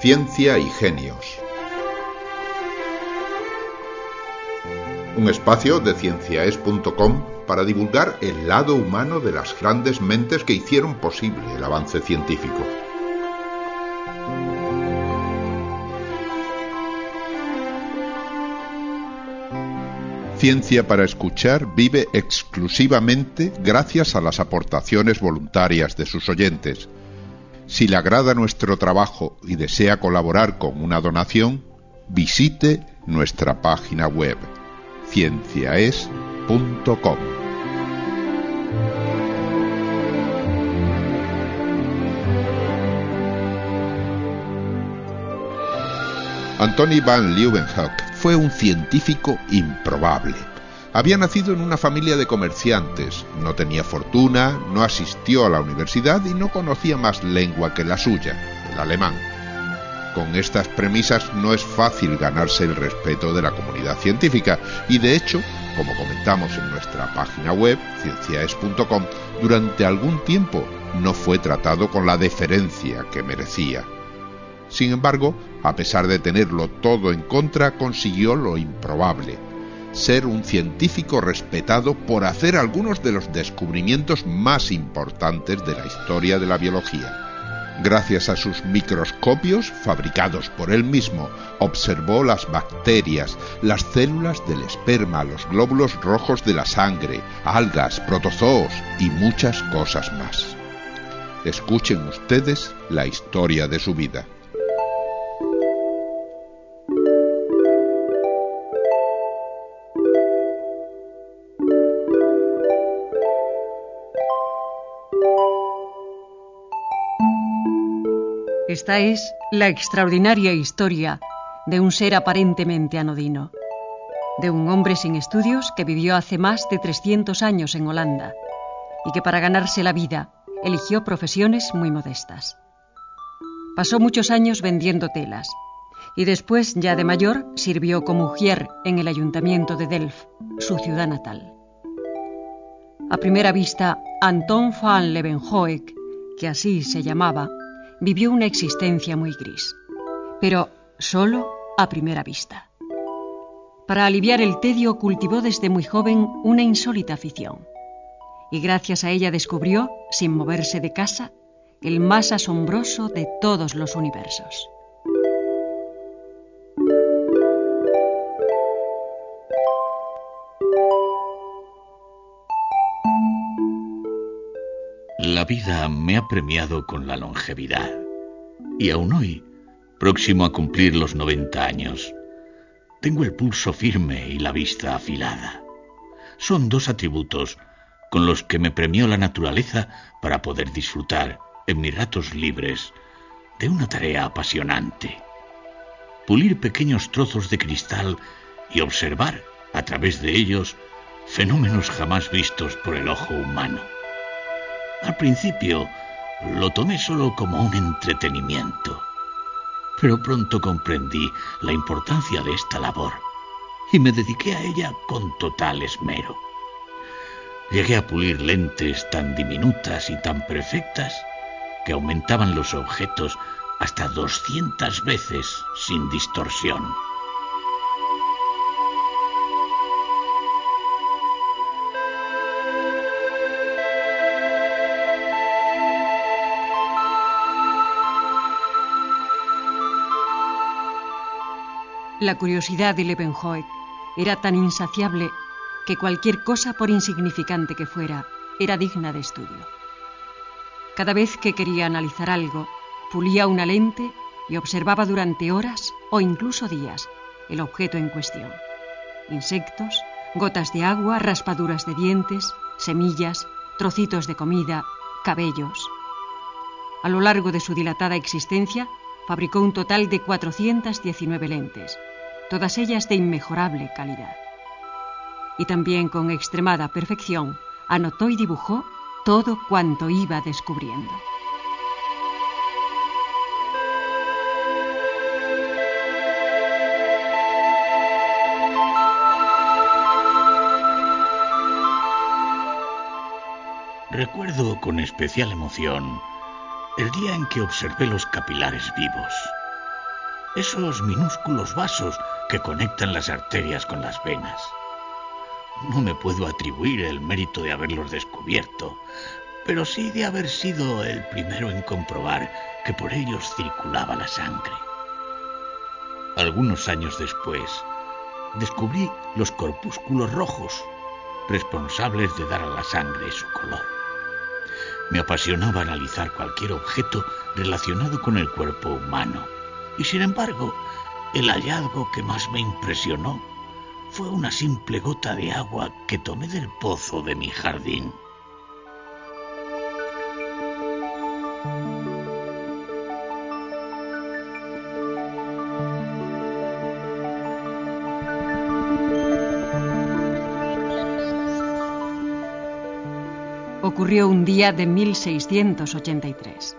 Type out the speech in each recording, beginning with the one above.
Ciencia y Genios. Un espacio de cienciaes.com para divulgar el lado humano de las grandes mentes que hicieron posible el avance científico. Ciencia para Escuchar vive exclusivamente gracias a las aportaciones voluntarias de sus oyentes. Si le agrada nuestro trabajo y desea colaborar con una donación, visite nuestra página web cienciaes.com. Antony van Leeuwenhoek fue un científico improbable. Había nacido en una familia de comerciantes, no tenía fortuna, no asistió a la universidad y no conocía más lengua que la suya, el alemán. Con estas premisas no es fácil ganarse el respeto de la comunidad científica y de hecho, como comentamos en nuestra página web, cienciaes.com, durante algún tiempo no fue tratado con la deferencia que merecía. Sin embargo, a pesar de tenerlo todo en contra, consiguió lo improbable, ser un científico respetado por hacer algunos de los descubrimientos más importantes de la historia de la biología. Gracias a sus microscopios fabricados por él mismo, observó las bacterias, las células del esperma, los glóbulos rojos de la sangre, algas, protozoos y muchas cosas más. Escuchen ustedes la historia de su vida. Esta es la extraordinaria historia de un ser aparentemente anodino, de un hombre sin estudios que vivió hace más de 300 años en Holanda y que para ganarse la vida eligió profesiones muy modestas. Pasó muchos años vendiendo telas y después, ya de mayor, sirvió como ujier en el ayuntamiento de Delft, su ciudad natal. A primera vista, Anton van Leeuwenhoek, que así se llamaba, vivió una existencia muy gris, pero solo a primera vista. Para aliviar el tedio cultivó desde muy joven una insólita afición, y gracias a ella descubrió, sin moverse de casa, el más asombroso de todos los universos. Vida me ha premiado con la longevidad. Y aún hoy, próximo a cumplir los 90 años, tengo el pulso firme y la vista afilada. Son dos atributos con los que me premió la naturaleza para poder disfrutar, en mis ratos libres, de una tarea apasionante. Pulir pequeños trozos de cristal y observar, a través de ellos, fenómenos jamás vistos por el ojo humano. Al principio lo tomé solo como un entretenimiento, pero pronto comprendí la importancia de esta labor y me dediqué a ella con total esmero. Llegué a pulir lentes tan diminutas y tan perfectas que aumentaban los objetos hasta 200 veces sin distorsión. La curiosidad de Leeuwenhoek era tan insaciable que cualquier cosa, por insignificante que fuera, era digna de estudio. Cada vez que quería analizar algo, pulía una lente y observaba durante horas o incluso días el objeto en cuestión. Insectos, gotas de agua, raspaduras de dientes, semillas, trocitos de comida, cabellos. A lo largo de su dilatada existencia, fabricó un total de 419 lentes, todas ellas de inmejorable calidad. Y también con extremada perfección anotó y dibujó todo cuanto iba descubriendo. Recuerdo con especial emoción el día en que observé los capilares vivos, esos minúsculos vasos que conectan las arterias con las venas. No me puedo atribuir el mérito de haberlos descubierto, pero sí de haber sido el primero en comprobar que por ellos circulaba la sangre. Algunos años después, descubrí los corpúsculos rojos, responsables de dar a la sangre su color. Me apasionaba analizar cualquier objeto relacionado con el cuerpo humano, y sin embargo, el hallazgo que más me impresionó fue una simple gota de agua que tomé del pozo de mi jardín. Un día de 1683.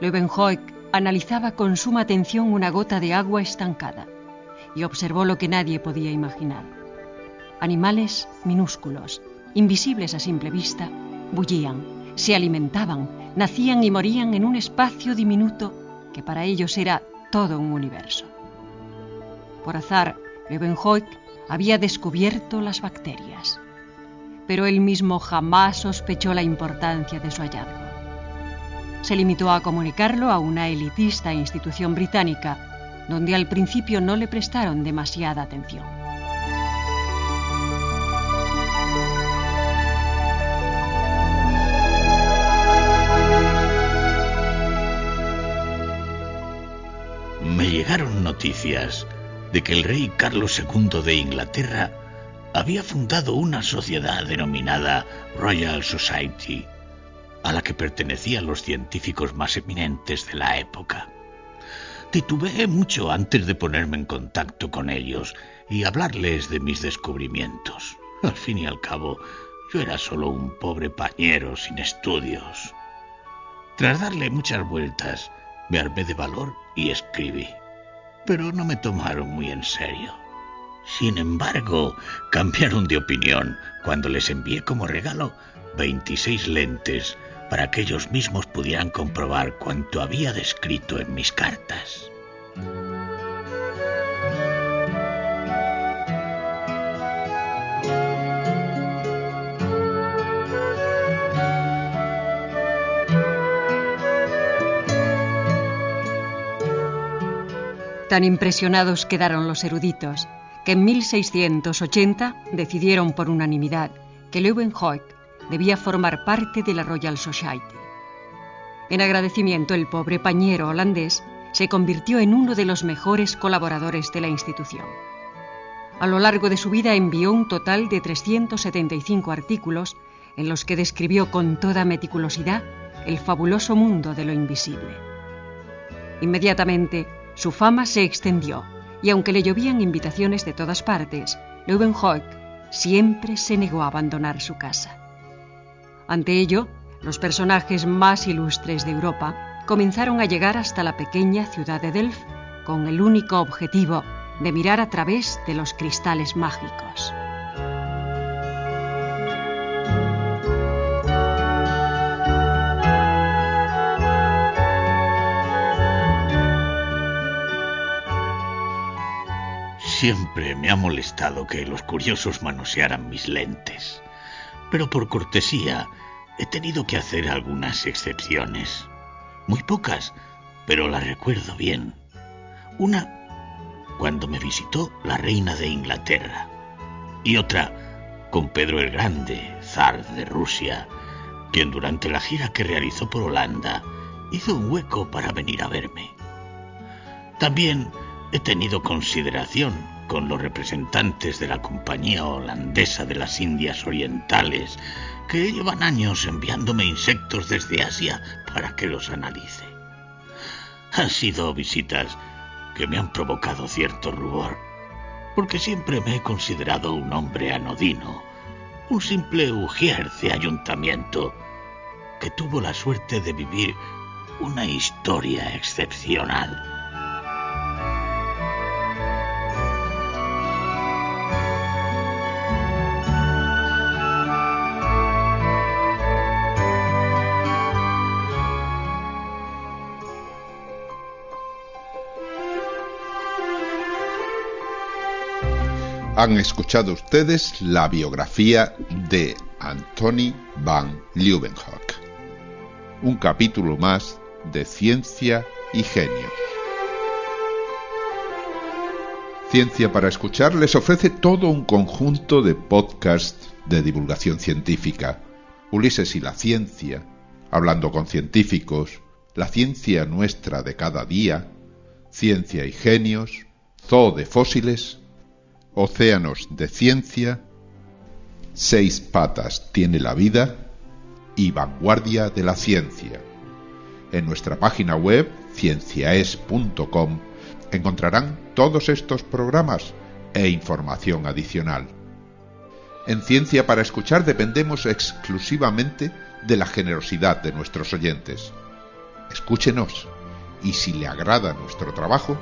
Leeuwenhoek analizaba con suma atención una gota de agua estancada y observó lo que nadie podía imaginar. Animales minúsculos, invisibles a simple vista, bullían, se alimentaban, nacían y morían en un espacio diminuto que para ellos era todo un universo. Por azar, Leeuwenhoek había descubierto las bacterias pero él mismo jamás sospechó la importancia de su hallazgo. Se limitó a comunicarlo a una elitista institución británica, donde al principio no le prestaron demasiada atención. Me llegaron noticias de que el rey Carlos II de Inglaterra había fundado una sociedad denominada Royal Society, a la que pertenecían los científicos más eminentes de la época. Titubeé mucho antes de ponerme en contacto con ellos y hablarles de mis descubrimientos. Al fin y al cabo, yo era solo un pobre pañero sin estudios. Tras darle muchas vueltas, me armé de valor y escribí. Pero no me tomaron muy en serio. Sin embargo, cambiaron de opinión cuando les envié como regalo 26 lentes para que ellos mismos pudieran comprobar cuanto había descrito en mis cartas. Tan impresionados quedaron los eruditos que en 1680 decidieron por unanimidad que Leeuwenhoek debía formar parte de la Royal Society. En agradecimiento, el pobre pañero holandés se convirtió en uno de los mejores colaboradores de la institución. A lo largo de su vida envió un total de 375 artículos en los que describió con toda meticulosidad el fabuloso mundo de lo invisible. Inmediatamente, su fama se extendió y aunque le llovían invitaciones de todas partes, Leeuwenhoek siempre se negó a abandonar su casa. Ante ello, los personajes más ilustres de Europa comenzaron a llegar hasta la pequeña ciudad de Delft con el único objetivo de mirar a través de los cristales mágicos. Siempre me ha molestado que los curiosos manosearan mis lentes, pero por cortesía he tenido que hacer algunas excepciones. Muy pocas, pero las recuerdo bien. Una cuando me visitó la reina de Inglaterra y otra con Pedro el Grande, zar de Rusia, quien durante la gira que realizó por Holanda hizo un hueco para venir a verme. También he tenido consideración con los representantes de la Compañía Holandesa de las Indias Orientales, que llevan años enviándome insectos desde Asia para que los analice. Han sido visitas que me han provocado cierto rubor, porque siempre me he considerado un hombre anodino, un simple ujier de ayuntamiento, que tuvo la suerte de vivir una historia excepcional. Han escuchado ustedes la biografía de Anthony van Leeuwenhoek. Un capítulo más de Ciencia y Genios. Ciencia para Escuchar les ofrece todo un conjunto de podcasts de divulgación científica. Ulises y la ciencia, hablando con científicos, la ciencia nuestra de cada día, ciencia y genios, zoo de fósiles, océanos de ciencia, seis patas tiene la vida y vanguardia de la ciencia. En nuestra página web cienciaes.com encontrarán todos estos programas e información adicional. En Ciencia para Escuchar dependemos exclusivamente de la generosidad de nuestros oyentes. Escúchenos y si le agrada nuestro trabajo,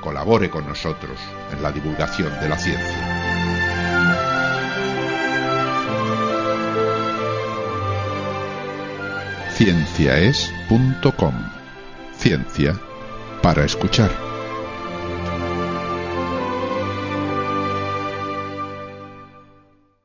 colabore con nosotros en la divulgación de la ciencia. cienciaes.com Ciencia para escuchar.